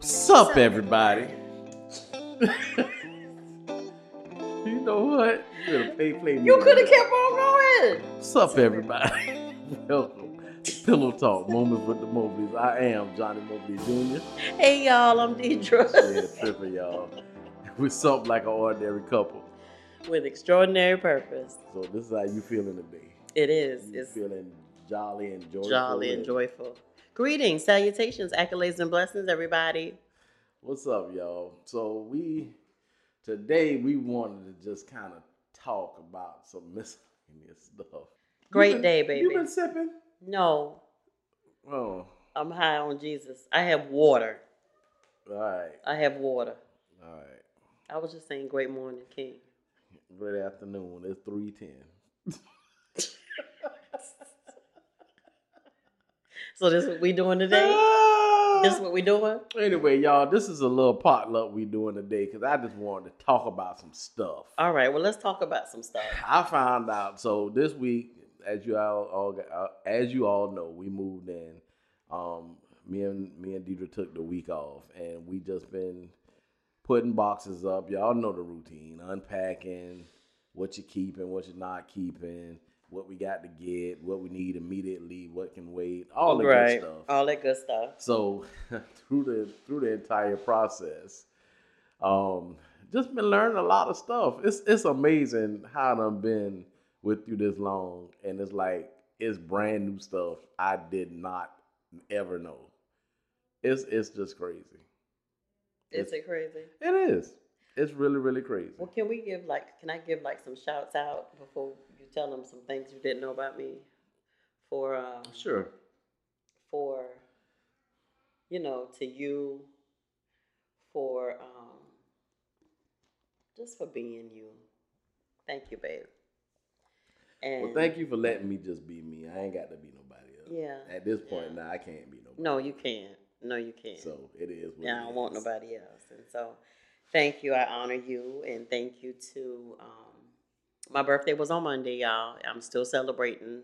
Sup, everybody? you know what? You could have play, play You could have kept on going. Sup, everybody? Welcome to Pillow Talk, Moments with the Mobleys. I am Johnny Mobley Jr. Hey y'all, I'm Deidre. Yeah, tripping, y'all. We're something like an ordinary couple. With extraordinary purpose. So this is how you feeling today. It is. You It's feeling jolly and joyful. jolly and joyful. Greetings, salutations, accolades, and blessings, everybody. What's up, y'all? So we today we wanted to just kind of talk about some miscellaneous stuff. Great been- day, baby. You been sipping? No, Oh, I'm high on Jesus. I have water. all right, I have water. all right. I was just saying, great morning, King. Good afternoon. It's three ten. So this is what we doing today? This is what we doing? Anyway, y'all, this is a little potluck we doing today because I just wanted to talk about some stuff. All right. Well, let's talk about some stuff. I found out so this week, as you all, all uh, as you all know, we moved in. Um, me and me and Deidre took the week off, and we just been putting boxes up. Y'all know the routine: unpacking, what you keeping, what you're not keeping, what we got to get, what we need immediately, what can wait, all the right. good stuff. All that good stuff. So through the through the entire process, um, just been learning a lot of stuff. It's it's amazing how I've been with you this long, and it's like it's brand new stuff I did not ever know. It's it's just crazy. Is it crazy? It is. It's really really crazy. Well, can we give like, can I give like some shouts out before tell them some things you didn't know about me? For, um, Sure. for, you know, to you, for, um, just for being you. Thank you, babe. And Well, thank you for letting me just be me. I ain't got to be nobody else. Yeah. At this point yeah. now, I can't be nobody. No, you can't. No, you can't. So it is. What Yeah, I don't want nobody else. And so, thank you. I honor you, and thank you to. Um, my birthday was on Monday, y'all. I'm still celebrating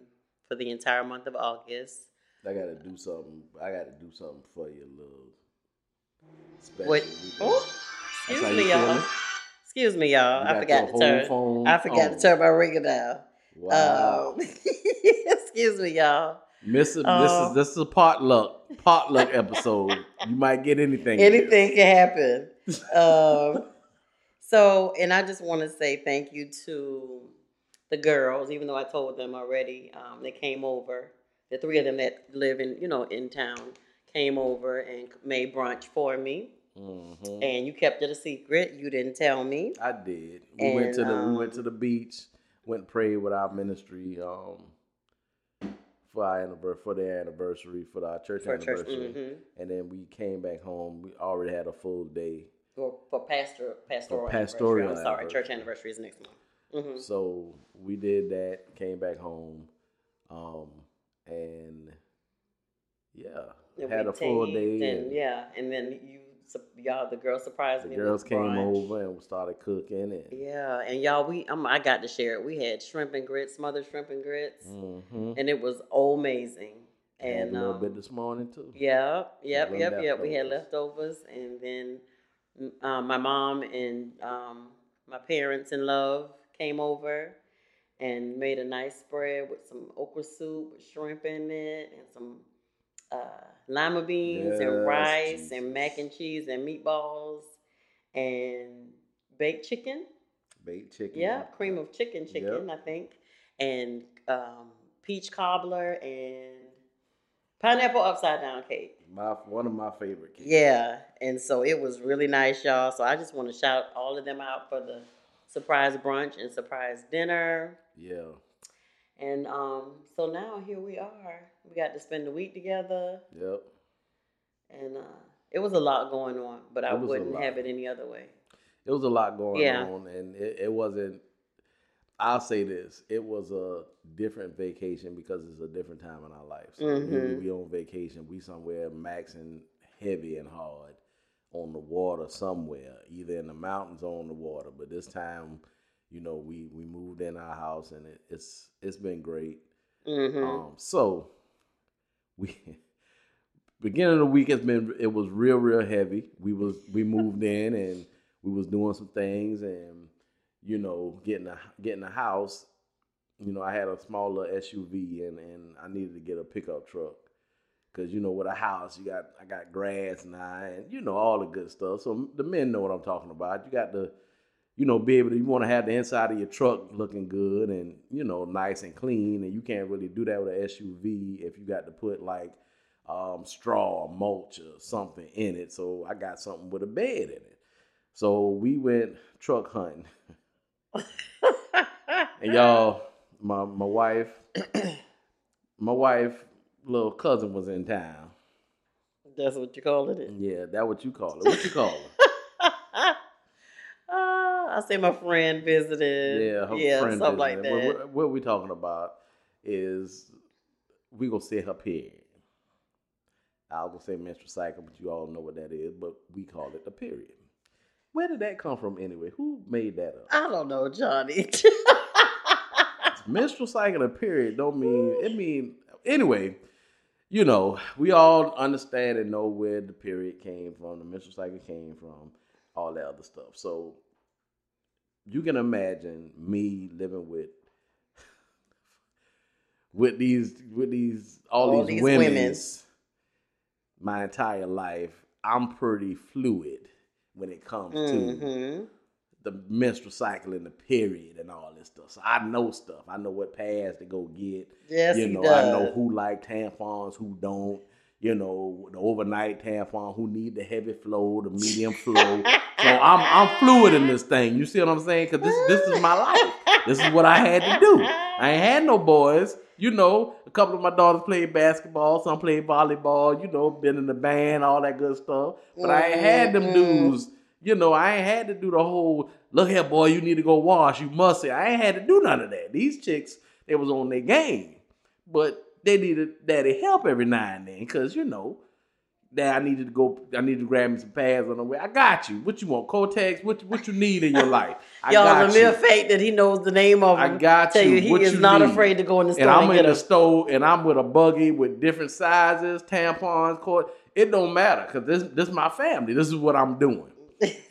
for the entire month of August. I gotta do something. I gotta do something for you, little special. What? Oh, excuse me, y'all. Excuse me, y'all. You I forgot to turn. phone I forgot on. to turn my ringer down. Wow, Um, excuse me, y'all. Miss, uh, this is this is a potluck potluck episode. You might get anything. Anything can happen. um, so, and I just want to say thank you to the girls, even though I told them already. Um, they came over. The three of them that live in, you know, in town came over and made brunch for me. Mhm. And you kept it a secret. You didn't tell me. I did. We went to And, the we went um, to the beach. Went and prayed with our ministry um, for our anniversary for their anniversary for our church For church, anniversary, hmm and then we came back home. We already had a full day. For, for pastor, pastoral, pastoral. I'm sorry, church anniversary is next month. hmm So we did that, came back home, um, and yeah, And had a full day. and, And yeah, and then you, y'all, the girls surprised me. the me. girls came brunch. over and started cooking. And Yeah, and y'all, we um, I got to share it. We had shrimp and grits, smothered shrimp and grits, hmm and it was amazing. had And a little um, bit this morning too. yeah, yep, yep, yep. We had leftovers. and then um, my mom and um, my parents in love came over and made a nice spread with some okra soup with shrimp in it and some uh, lima beans Yes, and rice and mac and cheese and meatballs and baked chicken. Baked chicken. Yeah, cream of chicken, chicken, I think, and um, peach cobbler and pineapple upside down cake. My one of my favorite. Cakes. Yeah, and so it was really nice, y'all. So I just want to shout all of them out for the surprise brunch and surprise dinner. Yeah. And um, so now here we are. We got to spend the week together, Yep. and uh, it was a lot going on, but I It a wouldn't have it any other way. It was a lot going Yeah. on, and it, it wasn't. I'll say this: it was a different vacation because it's a different time in our life. So Mhm. we on vacation, we somewhere maxing heavy and hard on the water somewhere, either in the mountains or on the water. But this time, you know, we we moved in our house, and it, it's it's been great. hmm Um, so we beginning of the week has been it was real real heavy. We was we moved in and we was doing some things and you know getting a getting a house. You know I had a smaller SUV and and I needed to get a pickup truck because you know with a house you got I got grass now and you know all the good stuff. So the men know what I'm talking about. You got to you know, be able to, you want to have the inside of your truck looking good and, you know, nice and clean. And you can't really do that with an SUV if you got to put like um, straw mulch or something in it. So I got something with a bed in it. So we went truck hunting. and y'all, my, my wife, my wife, little cousin was in town. That's what you call it? Yeah, that's what you call it. What you call it? Uh, I say my friend visited. Yeah, yeah, something like that. What, what, what we talking about is we gonna say her period. I was gonna say menstrual cycle, but you all know what that is. But we call it a period. Where did that come from anyway? Who made that up? I don't know, Johnny. menstrual cycle and period don't mean it mean anyway. You know, we all understand and know where the period came from, the menstrual cycle came from, all that other stuff. So you can imagine me living with with these with these all, All these, these women women. my entire life. I'm pretty fluid when it comes to hmm the menstrual cycle and the period and all this stuff. So I know stuff. I know what pads to go get. Yes, you know. I know who like tampons, who don't. You know, the overnight tampon, who need the heavy flow, the medium flow. So I'm I'm fluid in this thing. You see what I'm saying? Because this this is my life. This is what I had to do. I ain't had no boys. You know, a couple of my daughters played basketball, some played volleyball. You know, been in the band, all that good stuff. But I ain't had them Mhm. dudes. You know, I ain't had to do the whole look here, boy. You need to go wash. You must say. I ain't had to do none of that. These chicks, they was on their game, but they needed daddy help every now and then, cause you know. Dad, I needed to go. I need to grab me some pads on the way. I got you. What you want? Kotex? What what you need in your life? I Y'all, got the mere fact that he knows the name of I them, got tell you. he What is you not need? afraid to go in the store. And I'm and, in the a stove, and I'm with a buggy with different sizes, tampons, cord. It don't matter, cause this this my family. This is what I'm doing.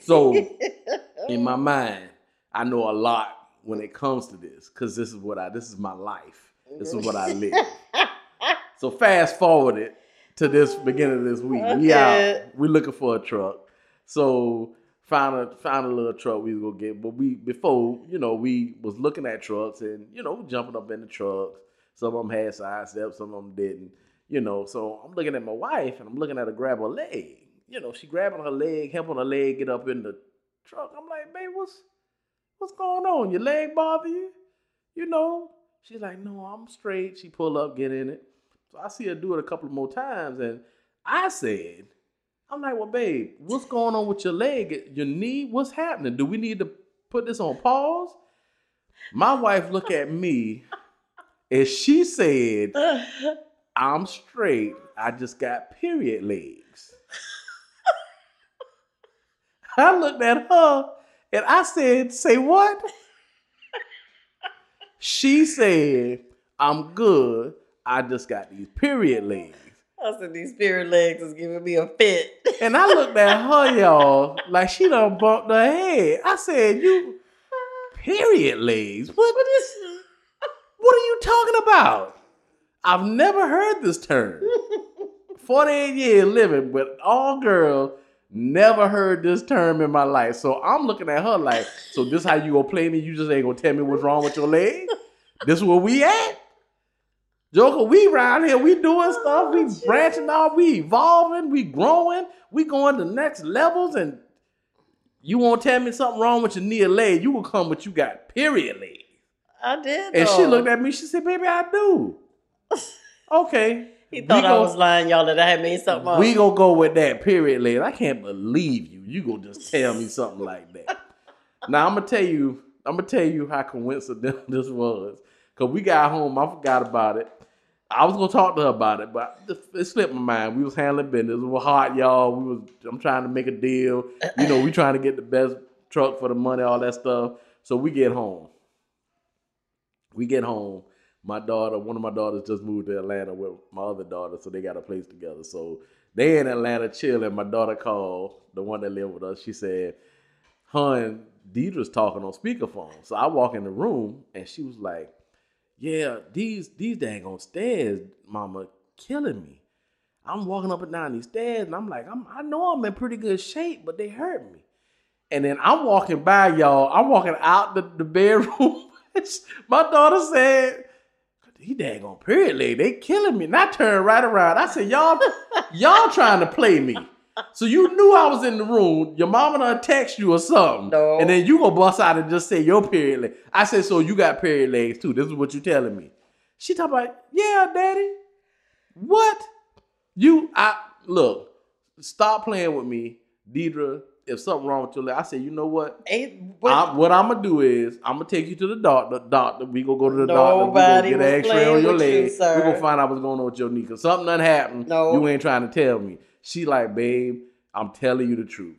So in my mind, I know a lot when it comes to this, cause this is what I. This is my life. This is what I live. So fast forward it to this beginning of this week. We Okay. out. We looking for a truck. So found a found a little truck we was gonna get. But we before, you know, we was looking at trucks and you know, jumping up in the trucks. Some of them had side steps, some of them didn't. You know, so I'm looking at my wife and I'm looking at her grab her leg. You know, she grabbing her leg, helping her leg get up in the truck. I'm like, babe, what's what's going on? Your leg bother you? You know? She's like, no, I'm straight. She pull up, get in it. So I see her do it a couple more times, and I said, I'm like, well, babe, what's going on with your leg, your knee? What's happening? Do we need to put this on pause? My wife look at me and she said, I'm straight. I just got period legs. I looked at her and I said, Say what? She said, I'm good. I just got these period legs. I said these period legs is giving me a fit. And I looked at her, y'all, like she done bumped her head. I said, You period legs? What, What is what are you talking about? I've never heard this term. 48 years living with all girls, never heard this term in my life. So I'm looking at her like, so this how you gonna play me? You just ain't gonna tell me what's wrong with your leg? This is where we at? Joker, we around here, we doing oh, stuff, we branching out, we evolving, we growing, we going to next levels, and you won't tell me something wrong with your knee or leg, you will come but you got period leg. I did. And she looked at me, she said, baby, I do. Okay. He thought we I was lying, y'all, that I had made something up. We gonna go with that period leg. I can't believe you. You gonna just tell me something like that. Now I'm gonna tell you, I'm gonna tell you how coincidental this was. Cause we got home, I forgot about it. I was gonna talk to her about it, but it slipped my mind. We was handling business. It was hot, y'all. We was I'm trying to make a deal. You know, we trying to get the best truck for the money, all that stuff. So we get home. We get home. my daughter, one of my daughters just moved to Atlanta with my other daughter, so they got a place together. So they in Atlanta chilling. My daughter called the one that lived with us. She said, "Her and Deidre's talking on speakerphone." So I walk in the room and she was like, "Yeah, these these dang on stairs, Mama, killing me. I'm walking up and down these stairs, and I'm like, I'm I know I'm in pretty good shape, but they hurt me." And then I'm walking by y'all. I'm walking out the, the bedroom. my daughter said, he dang on period leg. They killing me. And I turned right around. I said, y'all, y'all trying to play me. So you knew I was in the room. Your mom mama done text you or something. No. And then you go bust out and just say your period leg. I said, so you got period legs too. This is what you telling me. She talking about, yeah, daddy. What? You I look, stop playing with me, Deidre if something wrong with your leg, I say, you know what? Ain't, I, what I'm gonna do is I'm gonna take you to the doctor. Doctor, we gonna go to the doctor. We gonna get an X-ray on your leg. You, we gonna find out what's going on with your knee. Cause something done happened. No. You ain't trying to tell me. She like, babe, I'm telling you the truth.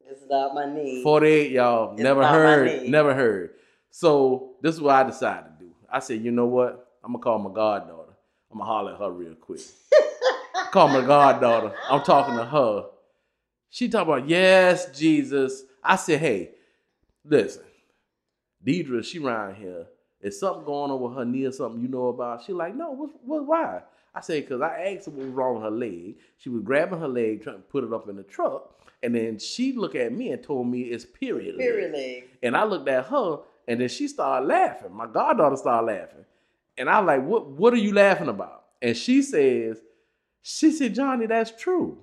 It's not my knee. 48, y'all. It's never heard. Never heard. So this is what I decided to do. I said, you know what? I'm gonna call my goddaughter. I'm gonna holler at her real quick. call my goddaughter. I'm talking to her. She talk about, yes, Jesus. I said, hey, listen, Deidre, she around here. Is something going on with her knee or something you know about? She like, no, what, what, why? I said, because I asked her what was wrong with her leg. She was grabbing her leg, trying to put it up in the truck. And then she looked at me and told me it's period leg. Period leg. And I looked at her, and then she started laughing. My goddaughter started laughing. And I was like, what, what are you laughing about? And she says, she said, Johnny, that's true.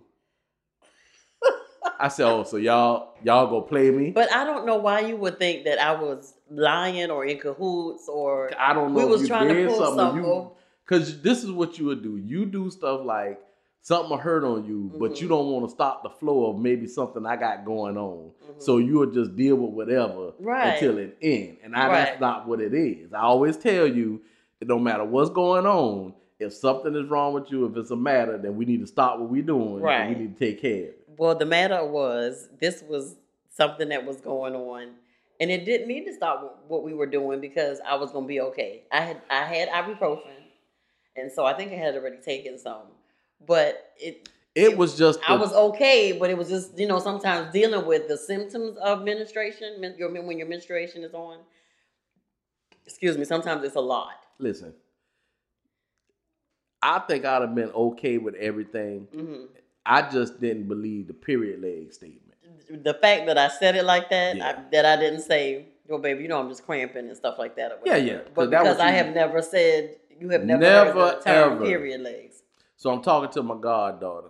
I said, oh, so y'all, y'all go play me? But I don't know why you would think that I was lying or in cahoots or I don't know we was trying to pull something. something. You, Cause this is what you would do. You do stuff like something will hurt on you, but Mhm. you don't want to stop the flow of maybe something I got going on. Mhm. So you would just deal with whatever Right. until it ends. And I, Right. that's not what it is. I always tell you, don't matter what's going on. If something is wrong with you, if it's a matter, then we need to stop what we're doing. and Right. we need to take care of it. Well, the matter was this was something that was going on, and it didn't need to stop what we were doing because I was gonna be okay. I had I had ibuprofen, and so I think I had already taken some, but it It was just I was okay. But it was just you know sometimes dealing with the symptoms of menstruation. Your when your menstruation is on. Excuse me. Sometimes it's a lot. listen. I think I'd have been okay with everything. hmm I just didn't believe the period leg statement. The fact that I said it like that, Yeah. I, that I didn't say, "Well, baby, you know I'm just cramping and stuff like that." Or Yeah, whatever. yeah, But because I have never said, you have never, Never, ever. period legs. So I'm talking to my goddaughter.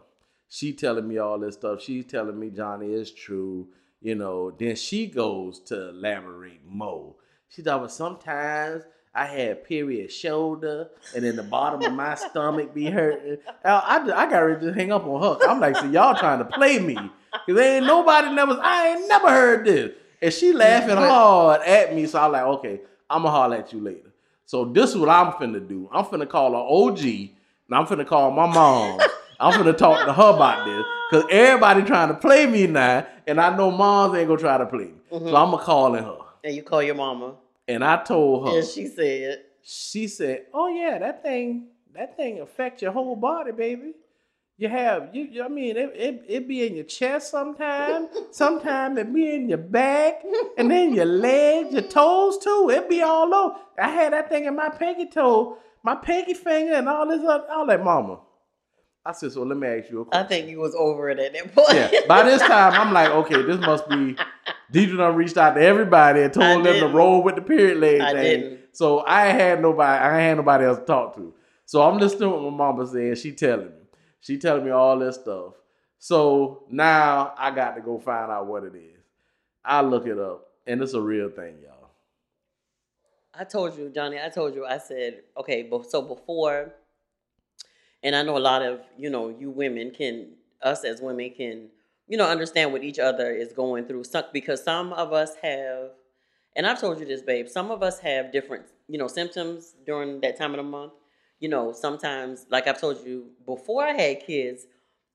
She telling me all this stuff. She's telling me Johnny is true. You know. Then she goes to elaborate more. She thought, well, sometimes I had period shoulder, and then the bottom of my stomach be hurting. I, I, I got ready to hang up on her. I'm like, so y'all trying to play me? Cause ain't nobody never. I ain't never heard this. And she laughing hard at me. So I'm like, okay, I'm gonna holler at you later. So this is what I'm finna do. I'm finna call her OG, and I'm finna call my mom. I'm finna talk to her about this. Cause everybody trying to play me now, and I know moms ain't gonna try to play me. Mhm. So I'm gonna call in her. And you call your mama, And I told her, and she said, she said, "Oh yeah, that thing, that thing affects your whole body, baby. You have, you, you- I mean, it, it, it be in your chest sometimes. sometimes it be in your back, and then your legs, your toes too. It be all over. I had that thing in my pinky toe, my pinky finger, and all this other. All that, mama. I said, so let me ask you a I question. think you was over it at that point. Yeah. By this time, I'm like, okay, this must be. Deidre done reached out to everybody and I told them to didn't. roll with the period leg I thing. didn't. So I ain't had nobody. I had nobody else to talk to. So I'm listening to what my mama said. She telling me. She telling me all this stuff. So now I got to go find out what it is. I look it up, and it's a real thing, y'all. I told you, Johnny. I told you. I said, okay. But so before, and I know a lot of you know you women can us as women can you know understand what each other is going through. Because some of us have, and I've told you this, babe. Some of us have different you know symptoms during that time of the month. You know, sometimes, like I've told you before, I had kids.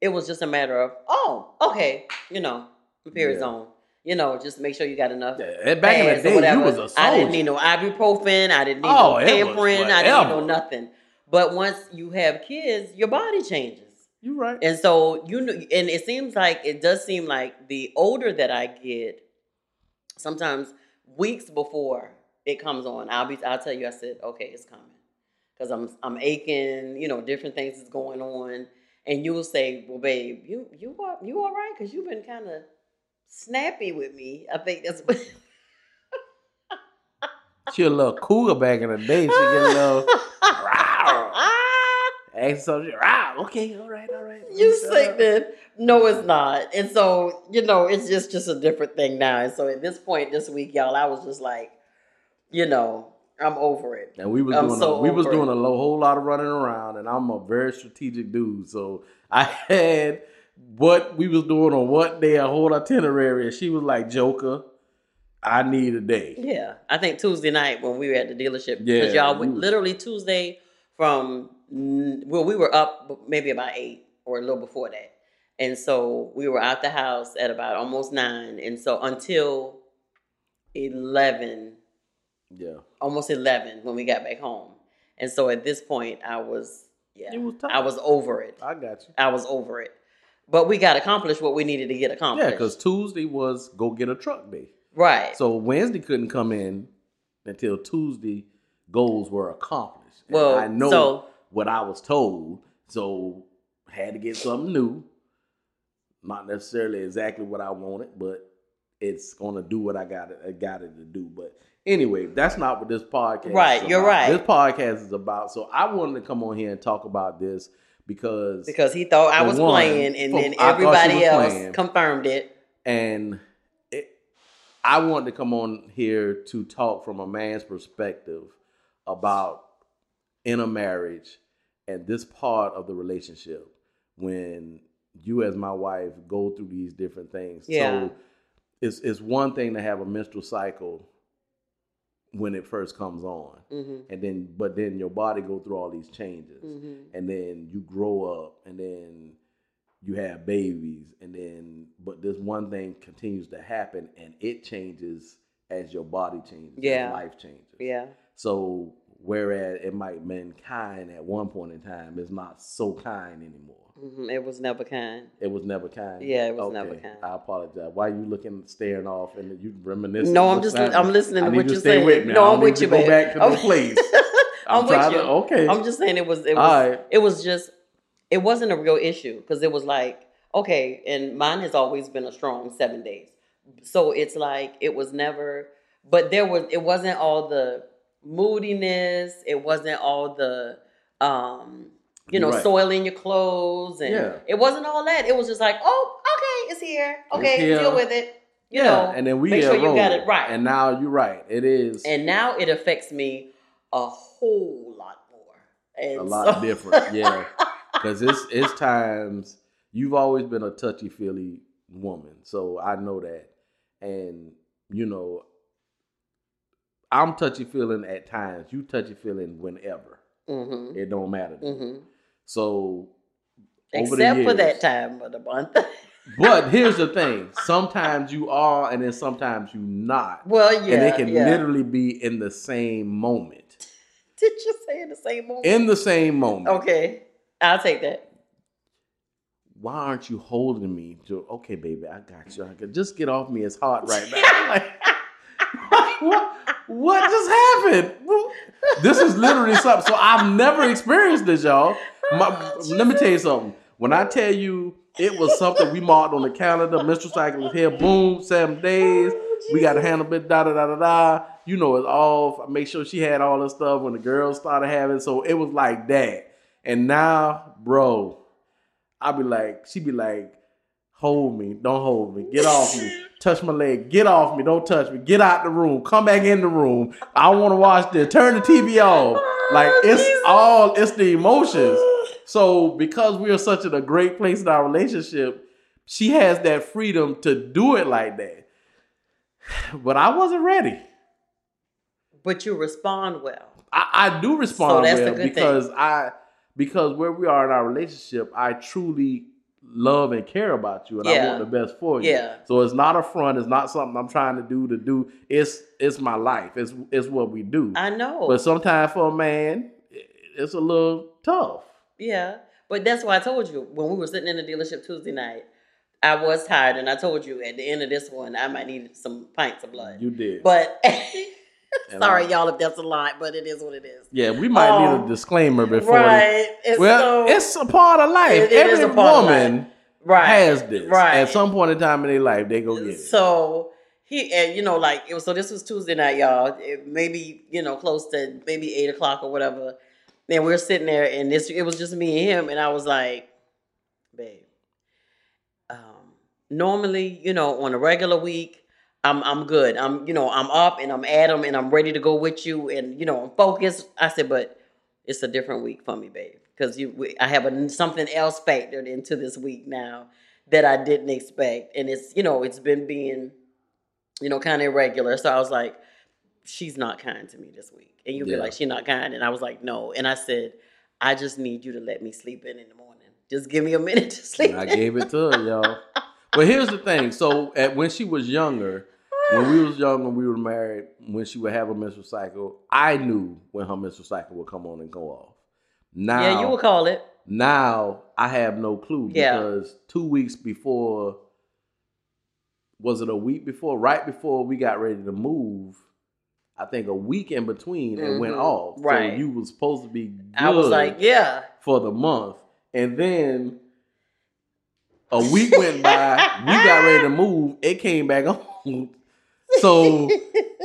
It was just a matter of, oh, okay, you know, my period's Yeah. on. You know, just make sure you got enough. Yeah, back in the day, you was a soldier. I didn't need no ibuprofen. I didn't need Oh, no was. I didn't need no nothing. But once you have kids, your body changes. You're right. And so you know, and it seems like it does seem like the older that I get, sometimes weeks before it comes on, I'll be I'll tell you, I said, okay, it's coming, because I'm I'm aching, you know, different things is going on, and you'll say, well, babe, you you are you all right? Because you've been kind of snappy with me. I think that's what. She a little cougar back in the day. She get a little ask something. Rah, okay, all right, all right. you Shut sick then no it's not and so you know it's just just a different thing now and so at this point this week y'all i was just like you know i'm over it And we was I'm doing so a, we was doing it. a lo- whole lot of running around, and I'm a very strategic dude. So I had what we was doing on what day, a whole itinerary. And she was like, "Joker, I need a day." yeah i think tuesday night when we were at the dealership Yeah, because y'all we went literally tuesday from well we were up maybe about eight or a little before that and so we were out the house at about almost nine and so until 11 Yeah, almost 11 when we got back home. And so at this point, I was, yeah, It was tough. I was over it. I got you. I was over it. But we got accomplished what we needed to get accomplished. Yeah, because Tuesday was go get a truck day. right. So Wednesday couldn't come in until Tuesday goals were accomplished. And Well, I know so- what I was told, so had to get something new. Not necessarily exactly what I wanted, but it's gonna do what I got it, I got it to do. But anyway, that's not what this podcast. Right, is you're about. right. This podcast is about. So I wanted to come on here and talk about this because because he thought I was one, playing, and then I thought she everybody else playing. confirmed it. and it, I wanted to come on here to talk from a man's perspective about in a marriage and this part of the relationship when you as my wife go through these different things. Yeah. So it's it's one thing to have a menstrual cycle when it first comes on. hmm And then but then your body go through all these changes hmm and then you grow up and then you have babies and then but this one thing continues to happen and it changes as your body changes Yeah. life changes Yeah. So whereas it might been kind at one point in time it's not so kind anymore hmm It was never kind. it was never kind Yeah, it was never kind. i apologize why are you looking staring off and you reminiscing No, I'm just? I'm listening to what you you're saying. with me. No, I'm with you, go back to I'm- place. I'm with you. to- okay. I'm just saying it was it was right. it was just it wasn't a real issue because it was like okay, and mine has always been a strong seven days. So it's like it was never, but there was it wasn't all the moodiness. It wasn't all the um you know Right. soiling your clothes and Yeah. it wasn't all that. It was just like oh okay, it's here. Okay, here. deal with it. You yeah, know, and then we make sure you got it right. And now you're right. It is and now it affects me a whole lot more. And a lot so- different. Yeah, because it's it's times you've always been a touchy feely woman, so I know that. And you know, I'm touchy feeling at times. You touchy feeling whenever. Mhm. It don't matter. to me. Mhm. So Except for that time of the month. But here's the thing: sometimes you are, and then sometimes you not. well, yeah. and they can yeah. literally be in the same moment. Did you say in the same moment? In the same moment. okay, I'll take that. Why aren't you holding me? To, okay, baby, I got you. I can just get off me. It's hot right now. like, what? What just happened? This is literally something. So I've never experienced this, y'all. My, oh, let me tell you something. When I tell you it was something we marked on the calendar, menstrual cycle was here. Boom, seven days. Oh, we got to handle it. Da da da da da. You know, it's all. I make sure she had all this stuff when the girls started having. So it was like that. And now, bro, I'll be like, she be like, hold me, don't hold me, get off me, touch my leg, get off me, don't touch me, get out the room, come back in the room. I want to watch this. Turn the TV off. Like it's Jesus. all it's the emotions. So because we are such in a great place in our relationship, she has that freedom to do it like that. But I wasn't ready. But you respond well. I, I do respond that's the well because I because where we are in our relationship, I truly love and care about you, and I want the best for you. Yeah. So it's not a front. It's not something I'm trying to do to do. It's it's my life. It's it's what we do. I know. But sometimes for a man, it's a little tough. Yeah, but that's why I told you when we were sitting in the dealership Tuesday night, I was tired, and I told you at the end of this one, I might need some pints of blood. You did. But sorry, y'all, if that's a lot, but it is what it is. Yeah, we might need Um, a disclaimer before. right. And well, so- it's a part of life. It- it Every a part of woman right has this. Right. At some point in time in their life, they go get it. So he, and you know, like it was. So this was Tuesday night, y'all. It, maybe you know, close to maybe eight o'clock or whatever. And we are sitting there, and this it was just me and him, and I was like, babe. Um, normally, you know, on a regular week, I'm I'm good. I'm you know I'm up and I'm at at 'em and I'm ready to go with you and you know I'm focused. I said, but it's a different week for me, babe, because you we, I have a, something else factored into this week now that I didn't expect, and it's you know it's been being you know kind of irregular. So I was like, she's not kind to me this week, and you'll Yeah. be like, she's not kind, and I was like, no, and I said, I just need you to let me sleep in in the morning. Just give me a minute to sleep. And I gave it to her, y'all. But here's the thing. So at when she was younger, when we was young, when we were married, when she would have a menstrual cycle, I knew when her menstrual cycle would come on and go off. Now, yeah, you will call it. now I have no clue Yeah. because two weeks before, was it a week before? Right before we got ready to move, I think a week in between it went Mhm. off. Right. So you was supposed to be good I was like, yeah. for the month. And then a week went by, we got ready to move, it came back on. So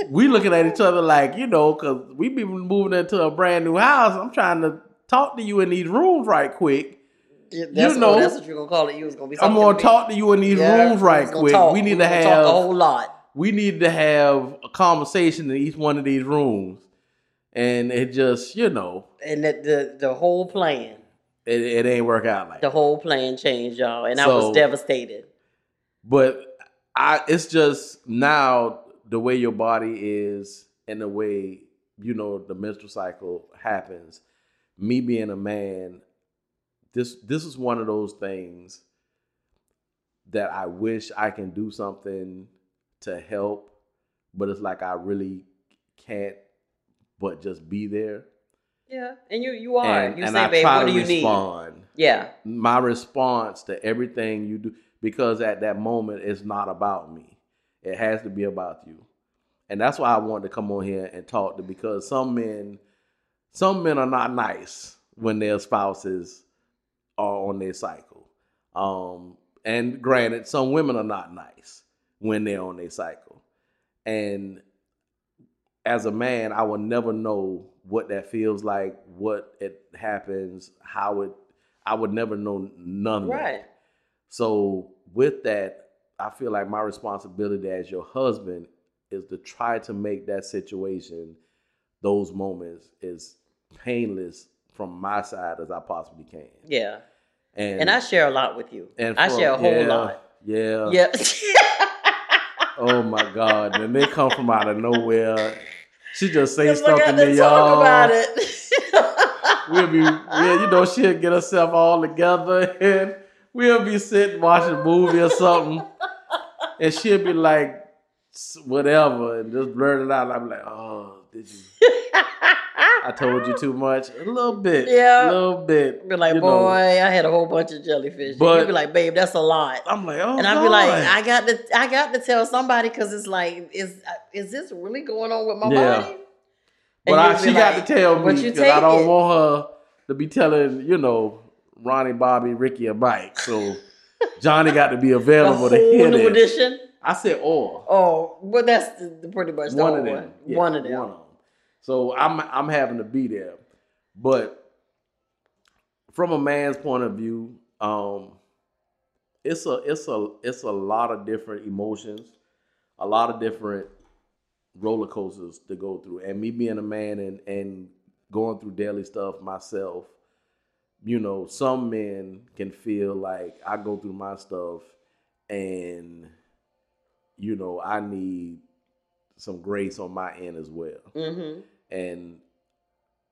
we looking at each other like, you know, because we be moving into a brand new house. I'm trying to talk to you in these rooms right quick. Yeah, That's, know- what, that's what you're gonna call it. You was gonna be. I'm gonna me. talk to you in these Yeah, rooms right quick. talk. We need was to have a whole lot. we need to have a conversation in each one of these rooms. And it just, you know, And that the the whole plan, it, it ain't work out like the that. whole plan changed, y'all, and I was devastated. But I it's just now the way your body is and the way you know the menstrual cycle happens. Me being a man, this this is one of those things that I wish I can do something to help, but it's like I really can't but just be there. Yeah, and you you are. And, you and say, I babe, try what to do you need? respond. Yeah, my response to everything you do because at that moment it's not about me. It has to be about you. And that's why i wanted to come on here and talk to because some men some men are not nice when their spouses are on their cycle. Um and granted some women are not nice when they're on their cycle. And as a man i will never know what that feels like what it happens how it I would never know none of that. right. So with that, I feel like my responsibility as your husband is to try to make that situation, those moments, as painless from my side as I possibly can. Yeah, And and I share a lot with you. and I from- share a whole yeah, lot. Yeah. Yeah. Oh my God. And they come from out of nowhere. She just say Because I stuff got to to me, talk y'all. about it. we'll be, yeah, you know, she'll get herself all together and we'll be sitting watching a movie or something, and she'll be like, whatever, and just blurt it out. I'm like, oh, did you? I told you too much. A little bit, Yeah. a little bit. be like, boy, know. I had a whole bunch of jellyfish. But- You'd be like, babe, that's a lot. I'm like, oh, and I'd be like, I got to, I got to tell somebody because it's like, is is this really going on with my Yeah. body? but I, she be got to tell "But me you because I don't it." want her to be telling, you know, Ronnie, Bobby, Ricky, or Mike. So Johnny got to be available to hear new this. edition. I said, or. Oh, but that's the, the pretty much the one of one. Yeah, one of them. One of them. So I'm I'm having to be there, but from a man's point of view, um, it's a it's a it's a lot of different emotions, a lot of different roller coasters to go through, and me being a man and and going through daily stuff myself. You know, some men can feel like I go through my stuff and you know, I need some grace on my end as well. Mm-hmm. And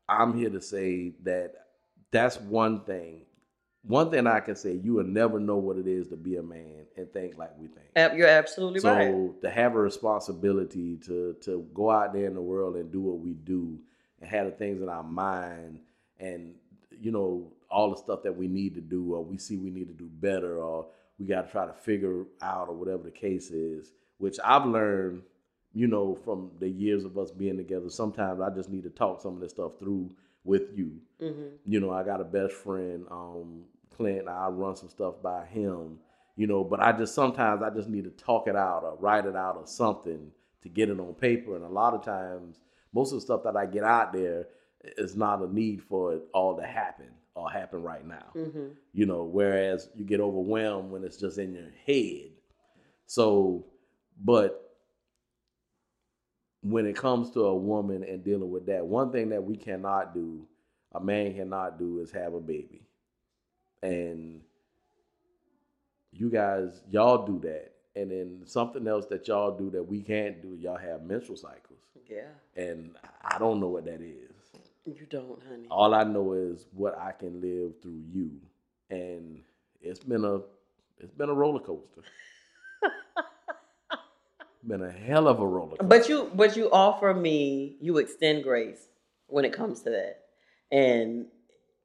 I'm here to say that that's one thing one thing I can say, you will never know what it is to be a man and think like we think. You're absolutely so right. So to have a responsibility to to go out there in the world and do what we do and have the things in our mind and you know all the stuff that we need to do or we see we need to do better or we got to try to figure out or whatever the case is which i've learned you know from the years of us being together sometimes i just need to talk some of this stuff through with you hmm you know, I got a best friend, um, Clint. I run some stuff by him, you know, but I just sometimes I just need to talk it out or write it out or something to get it on paper. And a lot of times, most of the stuff that I get out there is not a need for it all to happen or happen right now, hmm you know, whereas you get overwhelmed when it's just in your head. So, but when it comes to a woman and dealing with that, one thing that we cannot do, a man cannot do, is have a baby. And you guys, y'all do that. And then something else that y'all do that we can't do, y'all have menstrual cycles. Yeah. And I don't know what that is. You don't, honey. All I know is what I can live through you. And it's been a it's been a roller coaster. been a hell of a roller coaster. But you, but you offer me, you extend grace when it comes to that. And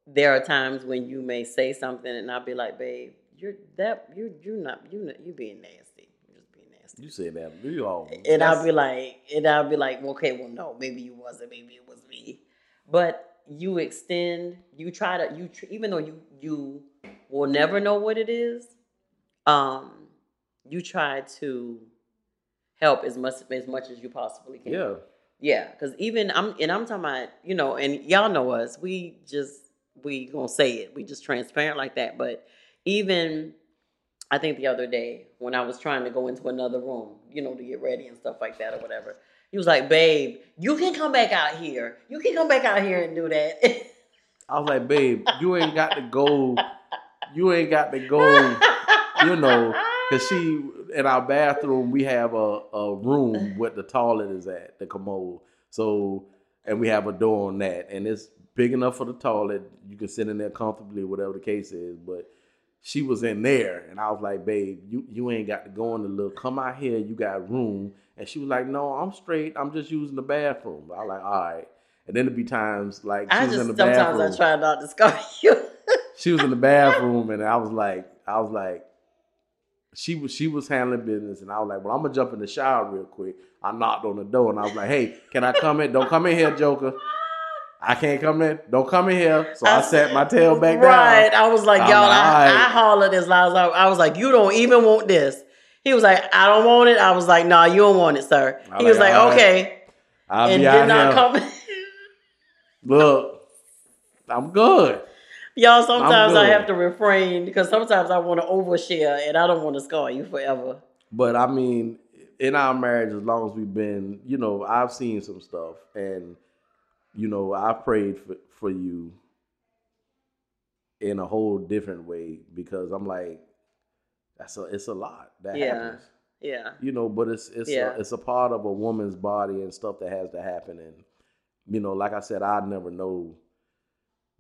there are times when you may say something, and I'll be like, "Babe, you're that you're you're not you not you being nasty. You're just being nasty." You said that. You all. And I'll be like, and I'll be like, okay, well, no, maybe you wasn't, maybe it was me. But you extend, you try to, you tr- even though you you will never know what it is, um, you try to help as much as much as you possibly can. yeah. Yeah, because even I'm and I'm talking about you know, and y'all know us. We just we gonna say it. We just transparent like that. But even I think the other day when I was trying to go into another room, you know, to get ready and stuff like that or whatever, he was like, "Babe, you can come back out here. You can come back out here and do that." I was like, babe, you ain't got to go. You ain't got to go. You know, Cause she in our bathroom we have a, a room where the toilet is at, the commode. So and we have a door on that, and it's big enough for the toilet. You can sit in there comfortably, whatever the case is. But she was in there, and I was like, "Babe, you you ain't got to go in the little. Come out here. You got room." And she was like, "No, I'm straight. I'm just using the bathroom." I was like, "All right." And then it'd be times like she I was just in the sometimes bathroom I try not to scar you. she was in the bathroom and I was like, I was like, she was she was handling business and I was like, well, I'm gonna jump in the shower real quick. I knocked on the door and I was like, hey, can I come in? Don't come in here, Joker. I can't come in. Don't come in here. So I, I- sat my tail back right. down. I was like, y'all, I, right. I hollered as loud as I, I was like, you don't even want this. He was like, I don't want it. I was like, nah, you don't want it, sir. I he was like, right. okay. I'll and be did out not here. come. Look, I'm good. Y'all, sometimes I have to refrain because sometimes I want to overshare and I don't want to scar you forever. But I mean, in our marriage, as long as we've been, you know, I've seen some stuff, and you know, I prayed for for you in a whole different way because I'm like, that's a it's a lot that Yeah. happens, Yeah. you know. But it's it's Yeah. a, it's a part of a woman's body and stuff that has to happen, and you know, like I said, I never know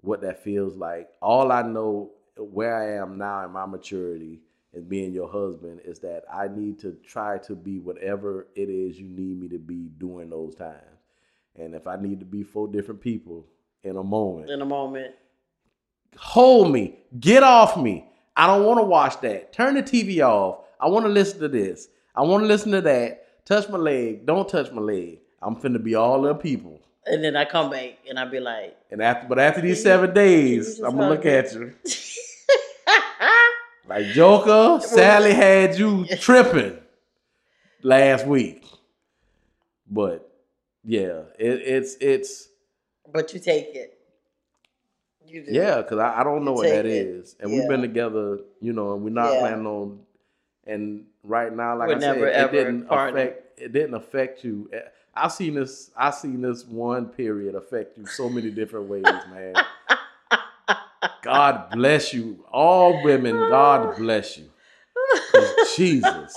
what that feels like. All I know where I am now in my maturity and being your husband is that I need to try to be whatever it is you need me to be during those times. And if I need to be four different people in a moment, In a moment. hold me, get off me. I don't want to watch that. Turn the TV off. I want to listen to this. I want to listen to that. Touch my leg. Don't touch my leg. I'm finna be all them people. And then I come back and I be like, And after, but after these seven days, I'm gonna look me. at you like Joker. Sally had you tripping last week, but yeah, it, it's it's but you take it. You do. yeah, because I, I don't know You what that it. is, and we've been together, you know, and we're not Yeah. planning on. And right now, like We're I said, it didn't parting. affect. It didn't affect you. Eh, I seen this. I've seen this one period affect you so many different ways, man. God bless you, all women. God bless you, Jesus,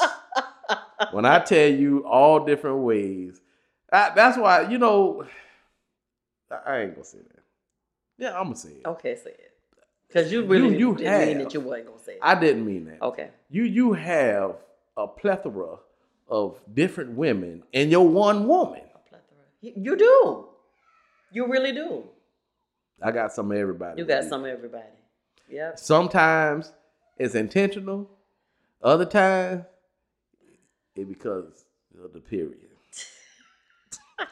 when I tell you all different ways, I, that's why you know. I- ain't gonna say that. Yeah, I'm gonna say it. Okay, say it. Because you really you didn't mean that you wasn't gonna say it. I didn't mean that. okay. You you have a plethora of different women in your one woman. A plethora. You, you do. You really do. I got some of everybody. You got some of everybody. Yep. Sometimes it's intentional. Other times it because of the period.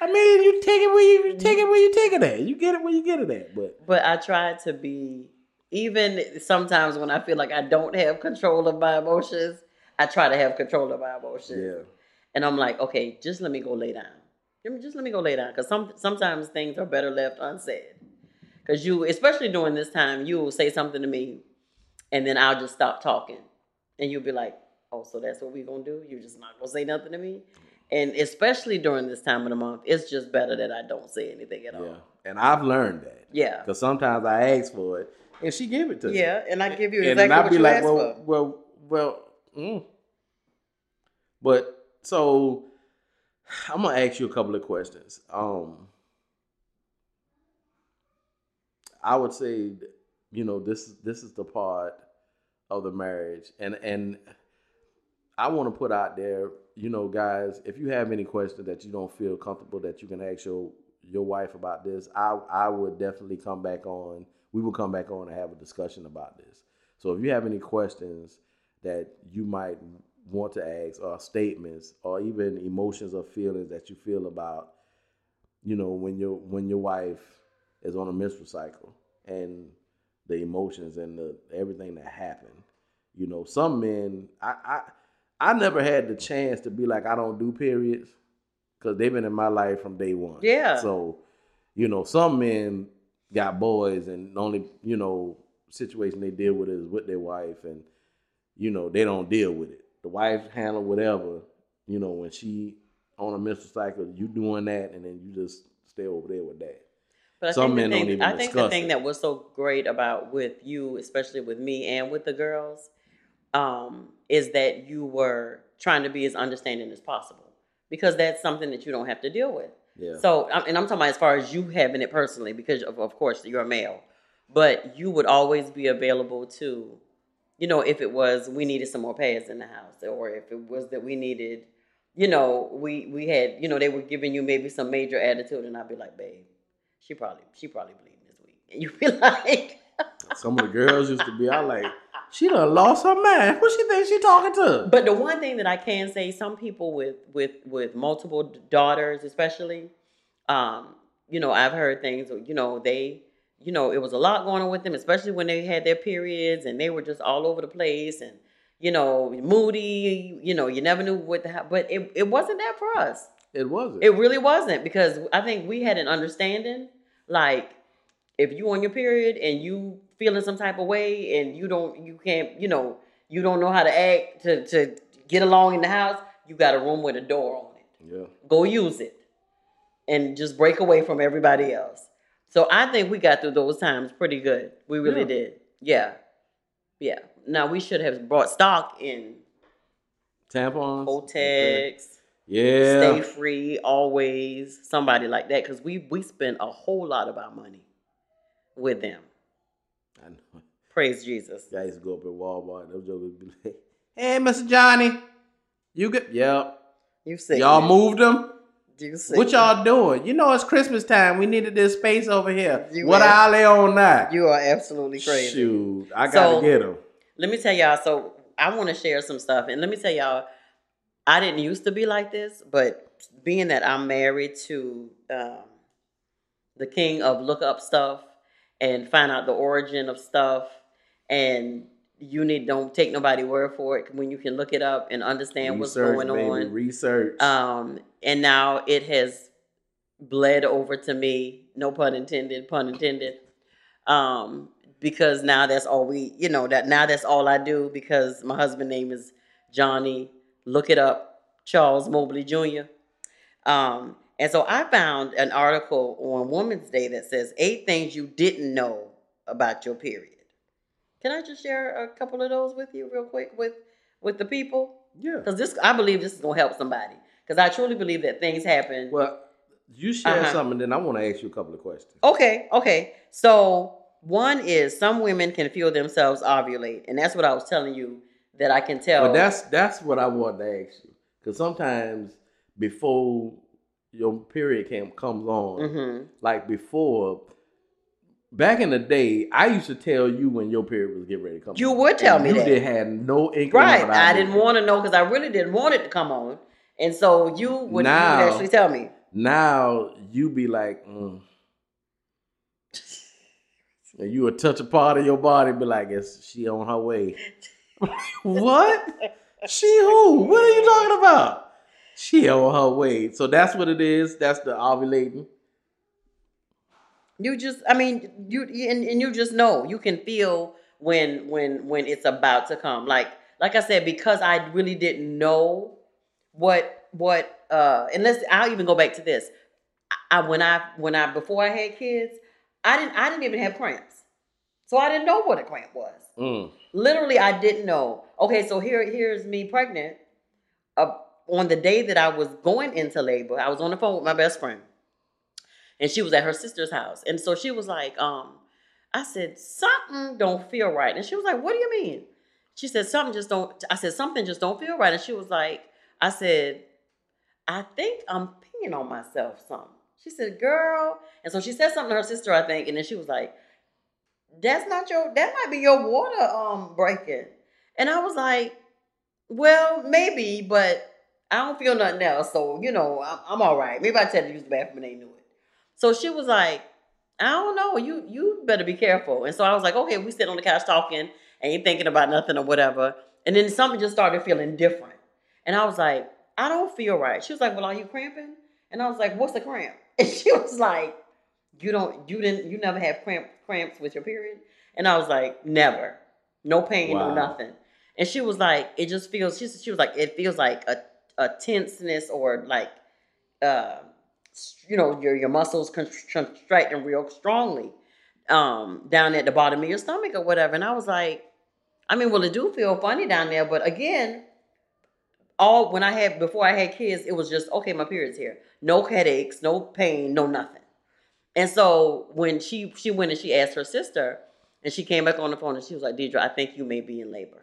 I mean, you take it where you, you take it where you take it at. You get it where you get it at. But But I try to be even sometimes when I feel like I don't have control of my emotions, I try to have control of my emotions. yeah, And I'm like, okay, just let me go lay down. Just let me go lay down. Because some, sometimes things are better left unsaid. Because you, especially during this time, you will say something to me and then I'll just stop talking. And you'll be like, oh, so that's what we're going to do? You're just not going to say nothing to me? And especially during this time of the month, it's just better that I don't say anything at all. yeah. And I've learned that Yeah. because sometimes I ask for it and she gave it to me. Yeah, and I give you exactly then I'd what be you like, asked well, for. well, well, mm. but so I'm gonna ask you a couple of questions. Um, I would say, you know, this this is the part of the marriage, and and I want to put out there, you know, guys, if you have any questions that you don't feel comfortable that you can ask your your wife about this, I I would definitely come back on. We will come back on and have a discussion about this. So if you have any questions that you might want to ask, or statements, or even emotions or feelings that you feel about, you know, when your when your wife is on a menstrual cycle and the emotions and the everything that happened. You know, some men, I, I, I never had the chance to be like, I don't do periods, because they've been in my life from day one. Yeah. So, you know, some men got boys, and the only you know situation they deal with is with their wife, and you know they don't deal with it. The wife handle whatever. You know, when she on a menstrual cycle, you doing that, and then you just stay over there with that. But I Some think men the don't thing, even I think the thing it. that was so great about with you, especially with me and with the girls, um, is that you were trying to be as understanding as possible because that's something that you don't have to deal with. Yeah. So, and I'm talking about as far as you having it personally, because of, of course you're a male, but you would always be available to, you know, if it was we needed some more pads in the house, or if it was that we needed, you know, we we had, you know, they were giving you maybe some major attitude, and I'd be like, babe, she probably she probably bleeding this week, and you'd be like, Some of the girls used to be out like, she done lost her mind. Who she think she talking to? But the one thing that I can say, some people with with with multiple daughters, especially, um, you know, I've heard things. You know, they, you know, it was a lot going on with them, especially when they had their periods and they were just all over the place and you know moody. You know, you never knew what the hell. But it it wasn't that for us. It wasn't. It really wasn't because I think we had an understanding, like if you on your period and you feeling some type of way and you don't you can't you know you don't know how to act to to get along in the house, you got a room with a door on it. yeah. Go use it and just break away from everybody else. So I think we got through those times pretty good. We really Yeah. did. Yeah. Yeah. Now we should have brought stock in Tampons. Kotex. Yeah. Stayfree always somebody like that because we we spend a whole lot of our money with them I know. praise jesus Guys used to go up at Walmart and those jokers would be like, "Hey, Mr. Johnny, you good? Yep. you sick Y'all man. moved them. you sick What y'all doing? You know it's Christmas time. We needed this space over here. You what have- aisle they on now? you are absolutely crazy Shoot, I gotta So- get them. let me tell y'all so i want to share some stuff and let me tell y'all i didn't used to be like this but being that i'm married to um, the king of look up stuff and find out the origin of stuff and you need don't take nobody word for it when you can look it up and understand what's going baby, on Research. um, and now it has bled over to me. No pun intended. Pun intended. Um, because now that's all we, you know, that now that's all I do because my husband name is Johnny. Look it up, Charles Mobley Jr. Um, and so I found an article on Woman's Day that says eight things you didn't know about your period. Can I just share a couple of those with you real quick with with the people? yeah. Because this, I believe this is gonna help somebody. Because I truly believe that things happen. Well, you share Uh-huh. something, then I want to ask you a couple of questions. Okay, okay. So one is some women can feel themselves ovulate, and that's what I was telling you that I can tell. But that's that's what I wanted to ask you because sometimes before your period came comes on, hmm like before. Back in the day, I used to tell you when your period was getting ready to come. You on. would tell And me you that. did had no inkling. right. I did. didn't want to know because I really didn't want it to come on, and so you would, you would Now- actually tell me. Now you be like, mm. and you would touch a part of your body, be like, "Is she on her way?" what? She who? What are you talking about? She on her way. So that's what it is. That's the ovulating. You just, I mean, you and, and you just know you can feel when when when it's about to come. Like like I said, because I really didn't know what what uh and let's I'll even go back to this. I when I when I before I had kids, I didn't I didn't even have cramps. So I didn't know what a cramp was. Mm. Literally, I didn't know. Okay, so here here's me pregnant. Uh, on the day that I was going into labor, I was on the phone with my best friend, and she was at her sister's house, and so she was like, um, I said something don't feel right, and she was like, What do you mean? She said something just don't. I said something just don't feel right, and she was like, I said, I think I'm peeing on myself. Something. She said, Girl, and so she said something to her sister, I think, and then she was like, That's not your. That might be your water um breaking, and I was like, Well, maybe, but I don't feel nothing else, so you know, I'm, I'm all right. Maybe I tell her to use the bathroom and they knew it. So she was like, I don't know. You you better be careful. And so I was like, okay, we sit on the couch talking, ain't thinking about nothing or whatever. And then something just started feeling different. And I was like, I don't feel right. She was like, Well, are you cramping? And I was like, What's a cramp? And she was like, You don't you didn't you never have cramp cramps with your period? And I was like, Never. No pain, Wow. no nothing. And she was like, it just feels she, she was like, it feels like a, a tenseness or like uh you know, your your muscles contracting real strongly um down at the bottom of your stomach or whatever. And I was like, I mean, well, it do feel funny down there, but again, all when I had before I had kids, it was just okay, my period's here. No headaches, no pain, no nothing. And so when she she went and she asked her sister, and she came back on the phone and she was like, Deidre, I think you may be in labor.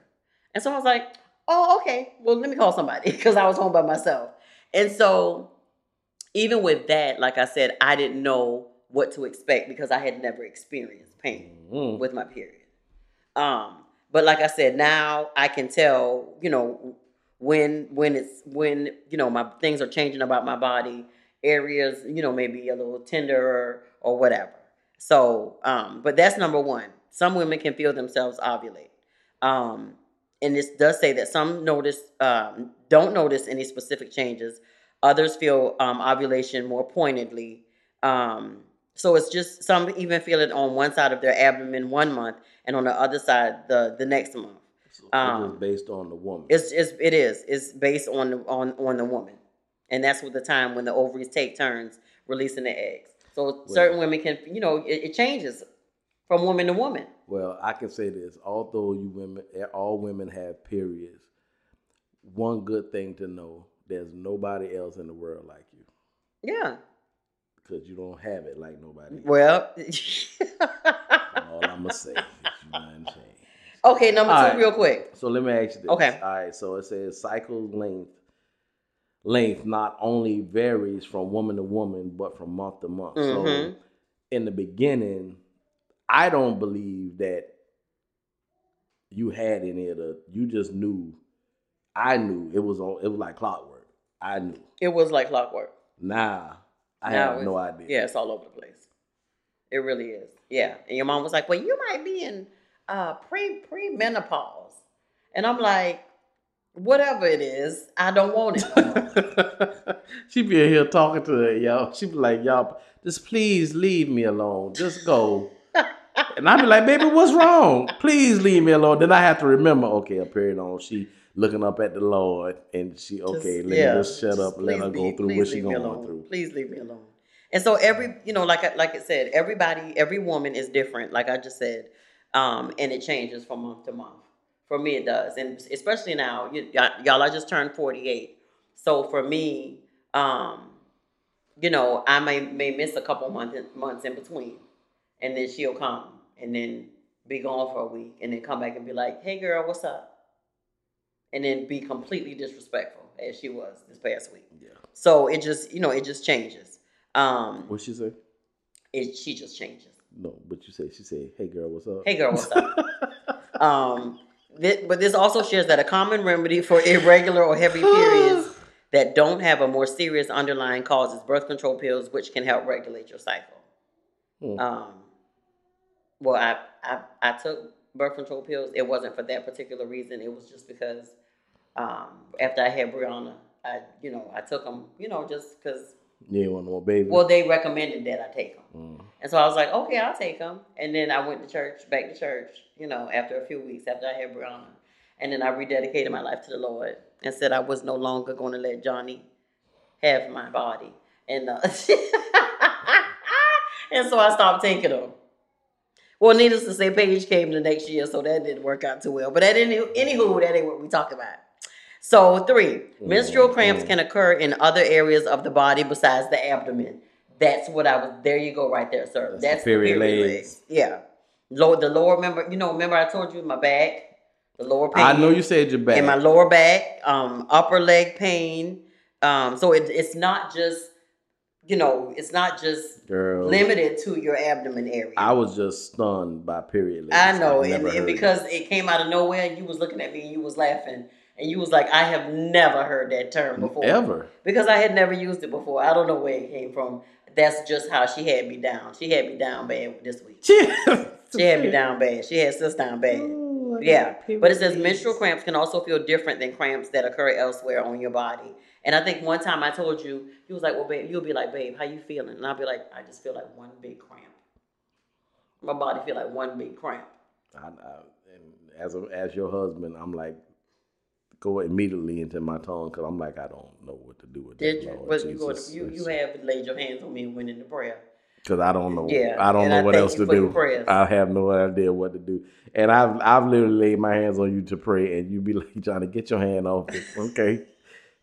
And so I was like, oh, okay. Well, let me call somebody because I was home by myself. And so even with that, like I said, I didn't know what to expect because I had never experienced pain Mm. with my period. Um, but like I said, now I can tell, you know, when when it's when you know my things are changing about my body, areas, you know, maybe a little tender or whatever. So, um, but that's number one. Some women can feel themselves ovulate. Um, and this does say that some notice um, don't notice any specific changes. Others feel um, ovulation more pointedly. Um, so it's just some even feel it on one side of their abdomen one month, and on the other side the the next month. So Um, it's based on the woman. It's, it's it is it's based on the on on the woman, and that's what the time when the ovaries take turns releasing the eggs. So certain women can you know it, it changes from woman to woman. Well, I can say this: although you women, all women have periods. One good thing to know: there's nobody else in the world like you Yeah. because you don't have it like nobody. else. Well. All I'm gonna say is you nothing okay, number two, All right. real quick. So let me ask you this. Okay. All right. So it says cycle length length not only varies from woman to woman, but from month to month. So Mhm. in the beginning, I don't believe that you had any of the. You just knew. I knew it was on. It was like clockwork. I knew. It was like clockwork. Nah, I Now have no idea. Yeah, it's all over the place. It really is. Yeah. And your mom was like, Well, you might be in uh pre pre menopause. And I'm like, whatever it is, I don't want it. she be in here talking to her, y'all. She be like, y'all, just please leave me alone. Just go. And I'd be like, baby, what's wrong? Please leave me alone. Then I have to remember, okay, a period on. She looking up at the Lord, and she okay, Just- let yeah, me just shut up and let her go through what she going alone. through. Please leave me alone. And so every, you know, like I, like it said, everybody, every woman is different. Like I just said, um, and it changes from month to month. For me, it does, and especially now, you, y'all, I just turned forty eight. So for me, um, you know, I may may miss a couple months months in between, and then she'll come and then be gone for a week, and then come back and be like, "Hey, girl, what's up?" And then be completely disrespectful as she was this past week. Yeah. So it just, you know, it just changes. Um, What she say? it she just changes. No, but you say she said, "Hey girl, what's up?" Hey, girl, what's up? Um, thi- but this also shares that a common remedy for irregular or heavy periods that don't have a more serious underlying cause is birth control pills, which can help regulate your cycle. Hmm. Um, well, I, I I took birth control pills. It wasn't for that particular reason. It was just because um, after I had Brianna, I you know I took them. You know just because. you ain't want more baby. Well, they recommended that I take them. Mm. And so I was like, okay, I'll take them. And then I went to church, back to church, you know, after a few weeks after I had Brianna. And then I rededicated my life to the Lord and said I was no longer going to let Johnny have my body. And uh, and so I stopped taking them. Well, needless to say, Paige came the next year, so that didn't work out too well. But at any, anywho, that ain't what we talk about. So three, menstrual cramps can occur in other areas of the body besides the abdomen. That's what I was. There you go, right there, sir. That's the That's, the period period legs. Yeah, lower the lower. Remember, you know, remember I told you my back, the lower pain. I know you said your back. in my lower back, um, upper leg pain. Um, so it, it's not just, you know, it's not just girl. limited to your abdomen area. I was just stunned by period legs. I know, and, and because it came out of nowhere, and you was looking at me and you was laughing, and you was like, "I have never heard that term before." ever. because I had never used it before. I don't know where it came from. That's just how she had me down. She had me down bad this week. She had me down bad. She had sis down bad. Oh, Yeah, but it says menstrual cramps can also feel different than cramps that occur elsewhere on your body. And I think one time I told you, you was like, "Well, babe," you'll be like, "Babe, how you feeling?" And I'll be like, "I just feel like one big cramp. My body feel like one big cramp." I, I, and as a, as your husband, I'm like, go immediately into my tongue because I'm like, I don't know what to do with that. Did this. you? Lord But you, go to, you you have laid your hands on me and went into prayer. because I don't know. Yeah, I don't know I what else to do. I have no idea what to do. And I've I've literally laid my hands on you to pray, and you be like, Johnny, get your hand off it. Okay.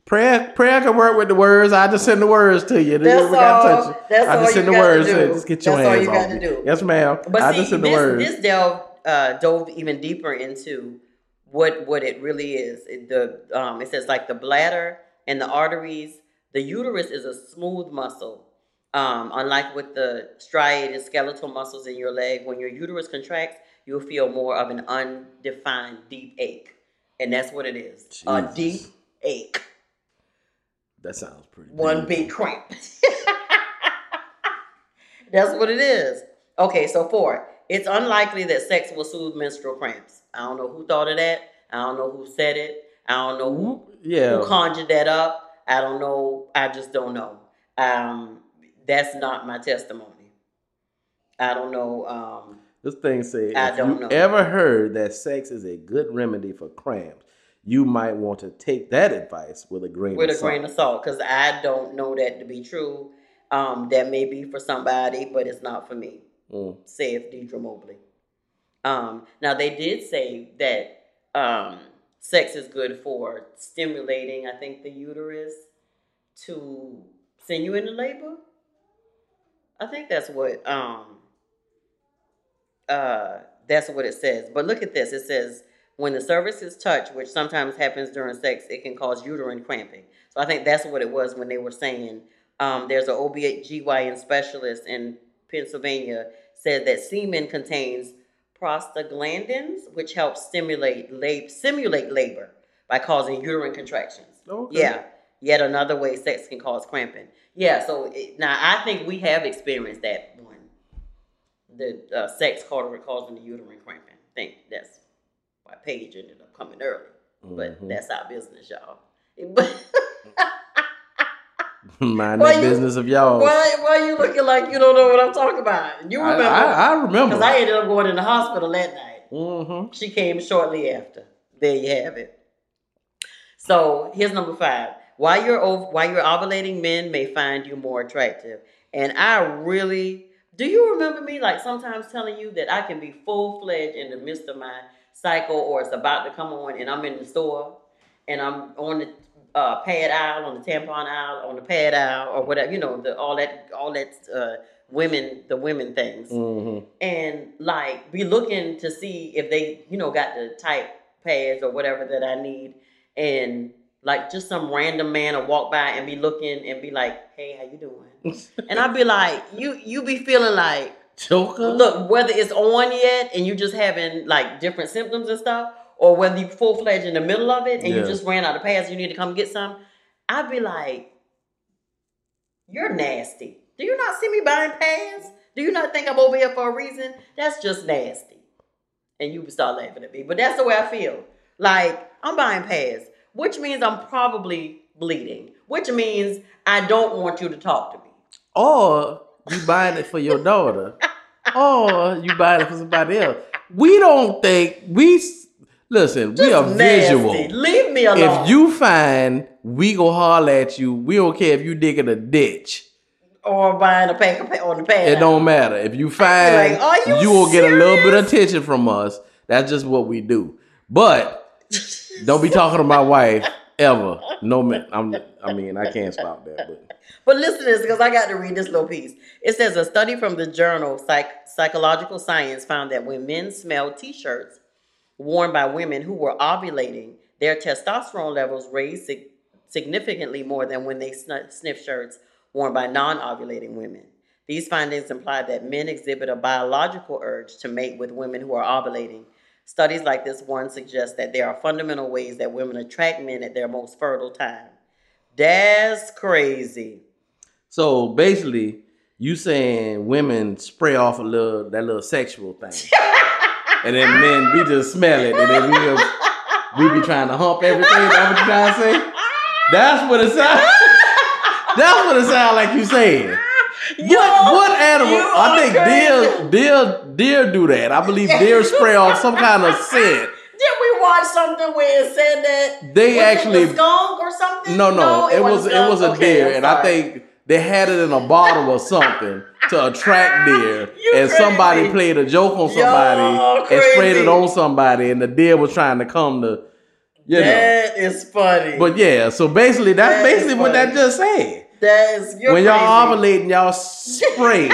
Prayer, prayer can work with the words. I just send the words to you. That's We gotta all- touch that's I all just you send the gotta words. do. to. Just get your That's all hands you off gotta me. do. Yes, ma'am. But I see, just send the this, words. this delve uh, dove even deeper into what what it really is. It, the um, it says like the bladder and the arteries. The uterus is a smooth muscle. Um, unlike with the striated skeletal muscles in your leg, when your uterus contracts, you'll feel more of an undefined deep ache, and that's what it is. A deep ache, that sounds pretty. one big cramp. That's what it is. Okay, so four. It's unlikely that sex will soothe menstrual cramps. I don't know who thought of that. I don't know who said it. I don't know who, Yeah. who conjured that up. I don't know. I just don't know. Um, that's not my testimony. I don't know. Um, This thing said, I don't you know. ever heard that sex is a good remedy for cramps, you might want to take that advice with a grain with of a salt. grain of salt, because I don't know that to be true. Um, that may be for somebody, but it's not for me. Mm. saith Deidre Mobley. Um, now they did say that um, sex is good for stimulating, I think, the uterus to send you into labor. I think that's what um, uh, that's what it says. But look at this. It says when the cervix is touched, which sometimes happens during sex, it can cause uterine cramping. So I think that's what it was when they were saying um, there's an OB/GYN specialist in Pennsylvania said that semen contains prostaglandins, which help stimulate lab- simulate labor by causing uterine contractions. Okay. Yeah, yet another way sex can cause cramping. Yeah, so it, now I think we have experienced that one, the uh, sex causing causing the uterine cramping. I think that's why Paige ended up coming early, but Mhm. that's our business, y'all. Mind Why that business of y'all. why why you looking like you don't know what I'm talking about? You I, remember? I, I remember. Because I ended up going in the hospital that night. mm-hmm. She came shortly after. There you have it. So here's number five. While you're ov- while you're ovulating, men may find you more attractive. And I really do you remember me like sometimes telling you that I can be full fledged in the midst of my cycle or it's about to come on and I'm in the store and I'm on the uh, pad aisle, on the tampon aisle, on the pad aisle, or whatever. You know, the all that all that uh, women the women things, Mm-hmm. and like be looking to see if they you know got the type pads or whatever that I need, and like just some random man will walk by and be looking and be like, "Hey, how you doing?" and I'd be like, "You you be feeling like." Choker. look whether it's on yet and you just having like different symptoms and stuff or whether you full-fledged in the middle of it and you just ran out of pads you need to come get some i'd be like you're nasty. Do you not see me buying pads? Do you not think i'm over here for a reason? That's just nasty. And you would start laughing at me but that's the way i feel. Like i'm buying pads which means i'm probably bleeding which means i don't want you to talk to me. Or you buying it for your daughter, or you buying it for somebody else. We don't think we listen. we are nasty. visual. leave me alone If you find we go holler at you, we don't care if you dig in a ditch. or buying a pack of on the pad. It don't matter. If you find like, "Are you you will get a little bit of attention from us. That's just what we do. But don't be talking to my wife ever. No man. I'm. I mean, I can't stop that. But But listen to this because I got to read this little piece. It says a study from the journal Psych- Psychological Science found that when men smelled T-shirts worn by women who were ovulating, their testosterone levels raised sig- significantly more than when they sn- sniff shirts worn by non-ovulating women. These findings imply that men exhibit a biological urge to mate with women who are ovulating. Studies like this one suggest that there are fundamental ways that women attract men at their most fertile time. That's crazy. so basically, you saying women spray off a little that little sexual thing, and then men we just smell it, and then we just, we be trying to hump everything. That's what you trying to say? That's what it sounds. That's what it sounds like you saying. What what animal? I think deer deer deer do that. I believe deer spray off some kind of scent. Did we watch something where it said that They was it actually- the skunk or something? No, no, it, was wasn't it was a? Okay, deer, and I think they had it in a bottle or something to attract deer. You and somebody played a joke on somebody Y'all and sprayed it on somebody, and the deer was trying to come to, you know. that is funny. But yeah, so basically that's That basically what that just said. That is when y'all crazy. ovulating, y'all spray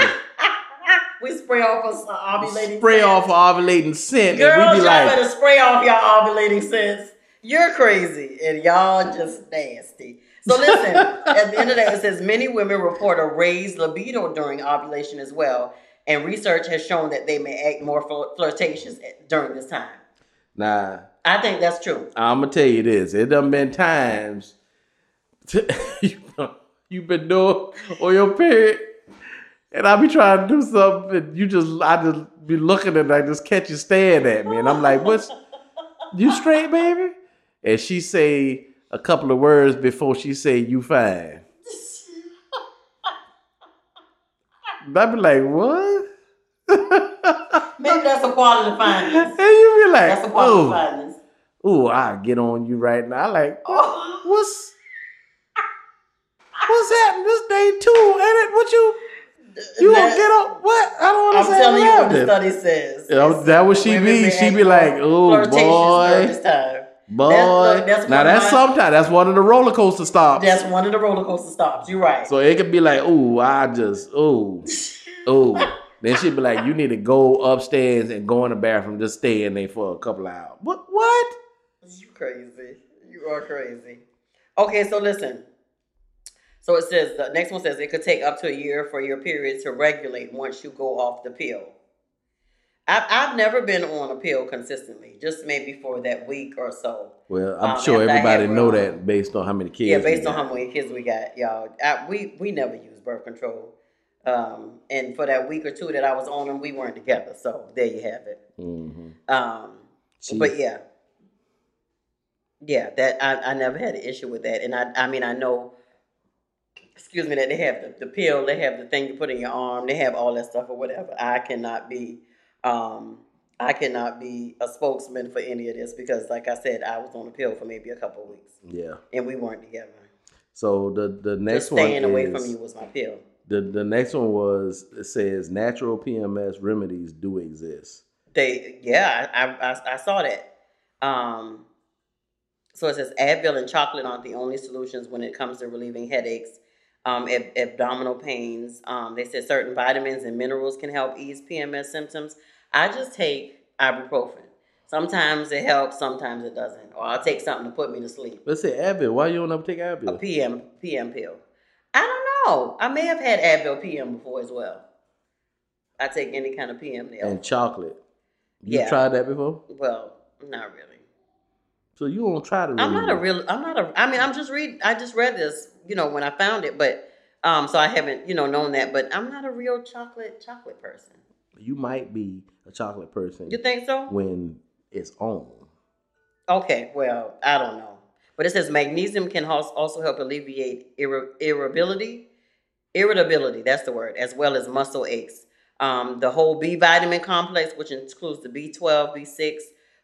we spray off us uh, ovulating. spray scents. off ovulating scent, Girls, and we y'all like, better spray off y'all ovulating scents. You're crazy, and y'all just nasty. So listen, at the end of the day, it says many women report a raised libido during ovulation as well, and research has shown that they may act more flirtatious at- during this time. nah. I think that's true. I'm gonna tell you this. It done been times you you been doing on your period, and I be trying to do something, and you just I just be looking and I just catch you staring at me, and I'm like, "What's you straight, baby?" And she say a couple of words before she say you fine. I be like, "What?" Maybe that's a quality findings. And you be like, That's a quality "Oh, ooh, I get on you right now." I like, Oh. What's what's happening? This day two, ain't it? What you you gonna get up? What? I don't want to say. I'm telling you what the study says. Yeah, that what she be. She be like, "Oh, boy. during this time. Boy, That- look, that's now that's sometimes that's one of the roller coaster stops. That's one of the roller coaster stops. You're right. so it could be like, "Ooh, I just, ooh, ooh." Then she'd be like, "You need to go upstairs and go in the bathroom, just stay in there for a couple of hours." What? What? You crazy. You are crazy. Okay, so listen. So it says the next one says it could take up to a year for your period to regulate once you go off the pill. I've, I've never been on a pill consistently, just maybe for that week or so. Well, I'm Um, sure everybody had know Ron. that based on how many kids. yeah, we based on got. how many kids we got, y'all. I, we we never used birth control, um, and for that week or two that I was on them, we weren't together. So there you have it. Mm-hmm. Um, See, but yeah, yeah, that I, I never had an issue with that, and I I mean I know, excuse me, that they have the, the pill, they have the thing you put in your arm, they have all that stuff or whatever. I cannot be, um, I cannot be a spokesman for any of this because, like I said, I was on a pill for maybe a couple of weeks, yeah. and we weren't together. So the the next Just staying one away is, from you was my pill. The the next one was it says natural PMS remedies do exist. They, yeah, I, I, I, I saw that. Um, So it says Advil and chocolate aren't the only solutions when it comes to relieving headaches, um, ab- abdominal pains. Um, they said certain vitamins and minerals can help ease PMS symptoms. I just take ibuprofen. Sometimes it helps, sometimes it doesn't. Or I'll take something to put me to sleep. Let's say Advil. Why you don't ever take Advil? A PM PM pill. I don't know. I may have had Advil PM before as well. I take any kind of PM now. And chocolate. You Yeah. tried that before? well, not really. So you don't try to. I'm not a real. I'm not a. I mean, I'm just read. I just read this, you know, when I found it, but um, so I haven't, you know, known that. But I'm not a real chocolate chocolate person. You might be a chocolate person You think so? when it's on. Okay. Well, I don't know, but it says magnesium can also help alleviate irri- irritability, irritability. That's the word, as well as muscle aches. Um, the whole B vitamin complex, which includes the B12, B6,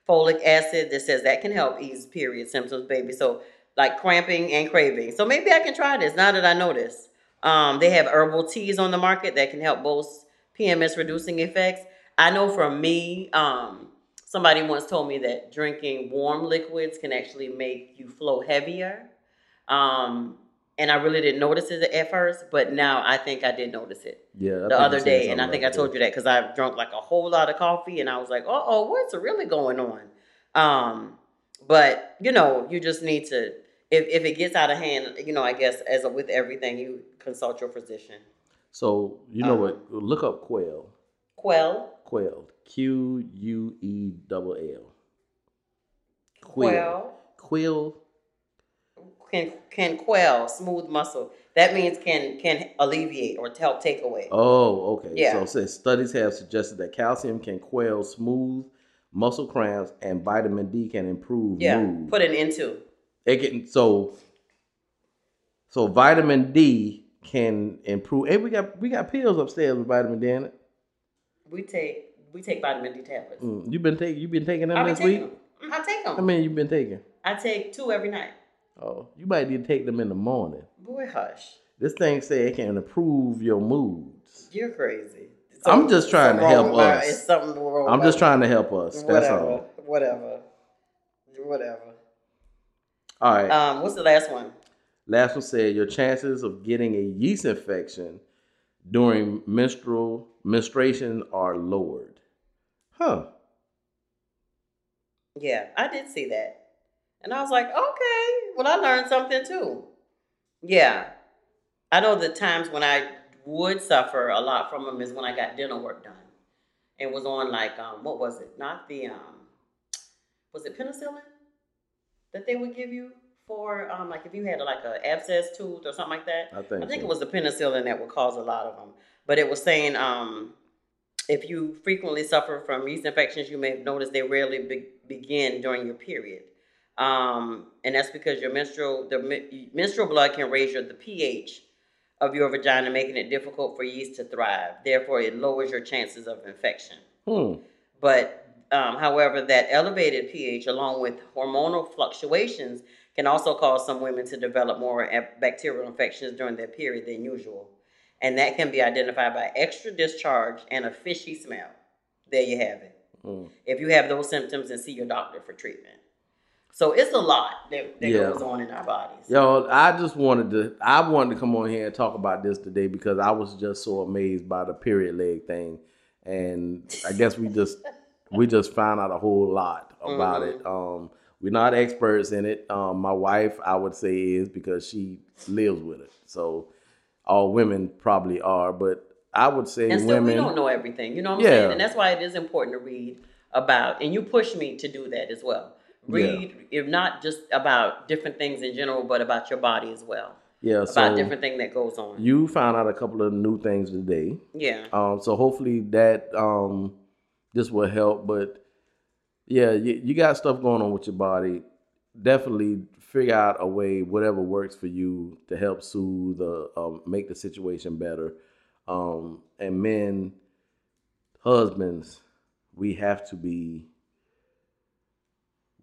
folic acid, that says that can help ease period symptoms, baby. So like cramping and craving. So maybe I can try this now that I know this. Um, they have herbal teas on the market that can help both PMS reducing effects. I know for me, um, somebody once told me that drinking warm liquids can actually make you flow heavier. Um, and I really didn't notice it at first, but now I think I did notice it Yeah. The other day, and I think I told that. you that because I drunk like a whole lot of coffee, and I was like, "Oh, oh, what's really going on?" Um, but you know, you just need to. If, if it gets out of hand, you know, I guess as a, with everything, you consult your physician. So you know Uh-huh. what? Look up quail. Quail. Quail. Q U E double L. quell, Quill. Can can quell smooth muscle. That means can can alleviate or help take away. Oh, okay. Yeah. So it says studies have suggested that calcium can quell smooth muscle cramps and vitamin D can improve yeah, mood. put an into. It can so so vitamin D can improve. Hey, we got we got pills upstairs with vitamin D in it. We take we take vitamin D tablets. Mm, you been taking you've been taking them I be this taking week? them. I take them. How many you've been taking? I take two every night. Oh, you might need to take them in the morning. Boy, hush. This thing say it can improve your moods. You're crazy. I'm just trying to help us. It's something wrong. I'm just trying to help us. That's Whatever. all. Whatever. Whatever. All right. Um, what's the last one? Last one said your chances of getting a yeast infection during menstrual menstruation are lowered. Huh. Yeah, I did see that, and I was like, okay, well, I learned something too. Yeah, I know the times when I would suffer a lot from them is when I got dental work done, and was on like um, what was it? Not the um, was it penicillin that they would give you for um, like if you had like a abscess tooth or something like that. I think. I think so. it was the penicillin that would cause a lot of them. But it was saying um, if you frequently suffer from yeast infections, you may have noticed they rarely be- begin during your period. Um, and that's because your menstrual the menstrual blood can raise your the pH of your vagina, making it difficult for yeast to thrive. Therefore, it lowers your chances of infection. Hmm. But um, however, that elevated pH, along with hormonal fluctuations, can also cause some women to develop more bacterial infections during their period than usual. And that can be identified by extra discharge and a fishy smell. There you have it. Hmm. If you have those symptoms, and see your doctor for treatment. So it's a lot that, that Yeah. goes on in our bodies. Yo, I just wanted to I wanted to come on here and talk about this today because I was just so amazed by the period leg thing. And I guess we just we just found out a whole lot about Mm-hmm. it. Um we're not experts in it. Um my wife I would say is because she lives with it. So all women probably are, but I would say And still, women we don't know everything. You know what I'm Yeah. saying? And that's why it is important to read about. And you push me to do that as well. Read, if not just about different things in general, but about your body as well. yeah, About so different thing that goes on. you found out a couple of new things today. yeah. Um, so hopefully that um, this will help. But yeah, you, you got stuff going on with your body. Definitely figure out a way, whatever works for you, to help soothe, uh, um, make the situation better. Um, and men, husbands, we have to be.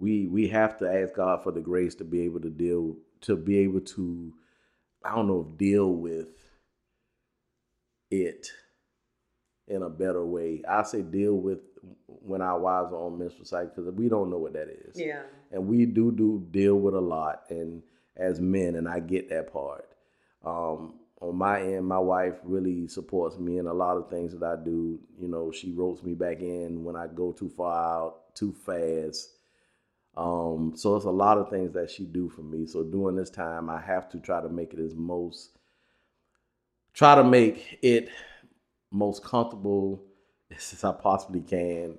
We we have to ask God for the grace to be able to deal to be able to, I don't know, if deal with it in a better way. I say deal with when our wives are on menstrual cycle because we don't know what that is. Yeah. And we do do deal with a lot, and as men, and I get that part. Um, on my end, my wife really supports me in a lot of things that I do. You know, she ropes me back in when I go too far out, too fast. Um, so it's a lot of things that she do for me. So during this time, I have to try to make it as most, try to make it most comfortable as I possibly can.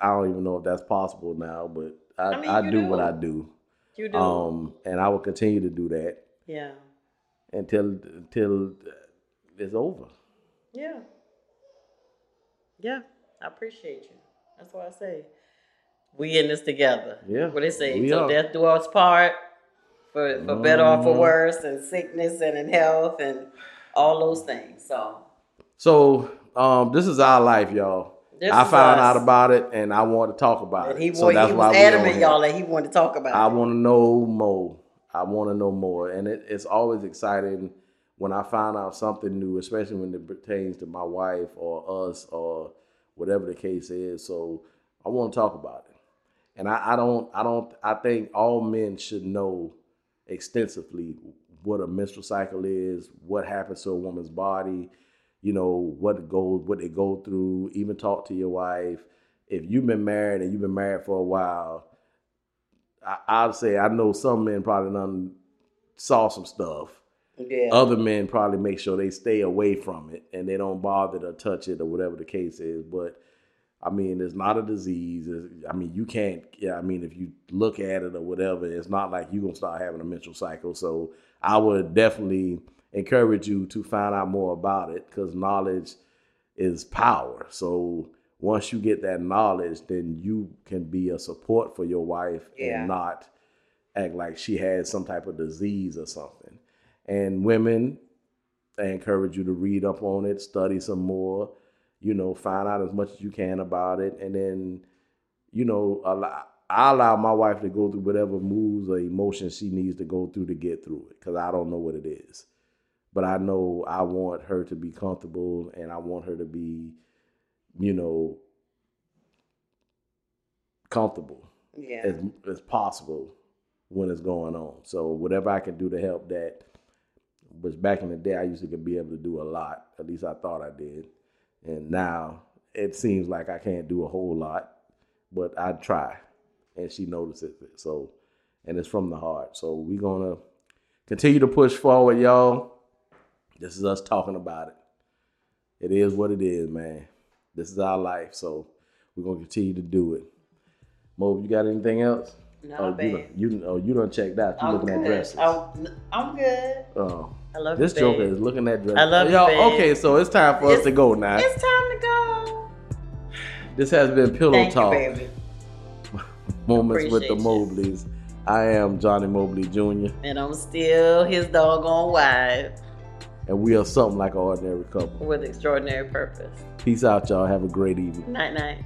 I don't even know if that's possible now, but I, I mean, I, do, do. what I do. You do. Um, and I will continue to do that yeah. until until it's over. Yeah. Yeah. I appreciate you. That's what I say. We in this together. Yeah, What they say. so are. death do us part for for better or for Mhm. worse and sickness and in health and all those things. So So um, this is our life, y'all. This I found us. out about it, and I want to talk about and it. so wa- that's he why was on adamant, y'all, that he wanted to talk about I it. want to know more. I want to know more, and it, it's always exciting when I find out something new, especially when it pertains to my wife or us or whatever the case is. So I want to talk about it, and I, I don't, I don't, I think all men should know extensively what a menstrual cycle is, what happens to a woman's body, you know what goes, what they go through. Even talk to your wife. If you've been married and you've been married for a while, I, I'd say I know some men probably done saw some stuff. yeah. Other men probably make sure they stay away from it and they don't bother to touch it or whatever the case is. But I mean, it's not a disease. It's- I mean, you can't. Yeah, I mean, if you look at it or whatever, it's not like you're gonna start having a menstrual cycle. So I would definitely encourage you to find out more about it because knowledge is power. So once you get that knowledge, then you can be a support for your wife Yeah. and not act like she has some type of disease or something. And women, I encourage you to read up on it, study some more, you know, find out as much as you can about it, and then, you know, allow, I allow my wife to go through whatever moves or emotions she needs to go through to get through it, because I don't know what it is, but I know I want her to be comfortable, and I want her to be, you know, comfortable yeah. as as possible when it's going on. So whatever I can do to help that, which back in the day I used to be able to do a lot. At least I thought I did, and now it seems like I can't do a whole lot, but I try, and she notices it. So, and it's from the heart. So we're gonna continue to push forward, y'all. This is us talking about it. It is what it is, man. This is our life, so we're gonna continue to do it. Mo, you got anything else? No, oh, you done, you oh you done checked out. You I'm looking good. at dresses. Oh, I'm, I'm good. Oh, I love this joker is looking at dresses. I love y'all. Okay, so it's time for us to go now. It's time to go. This has been Pillow Thank Talk you, baby. Moments with the you. Mobleys. I am Johnny Mobley Jr. And I'm still his doggone wife and we are something like an ordinary couple. with extraordinary purpose. Peace out, y'all. Have a great evening. Night night.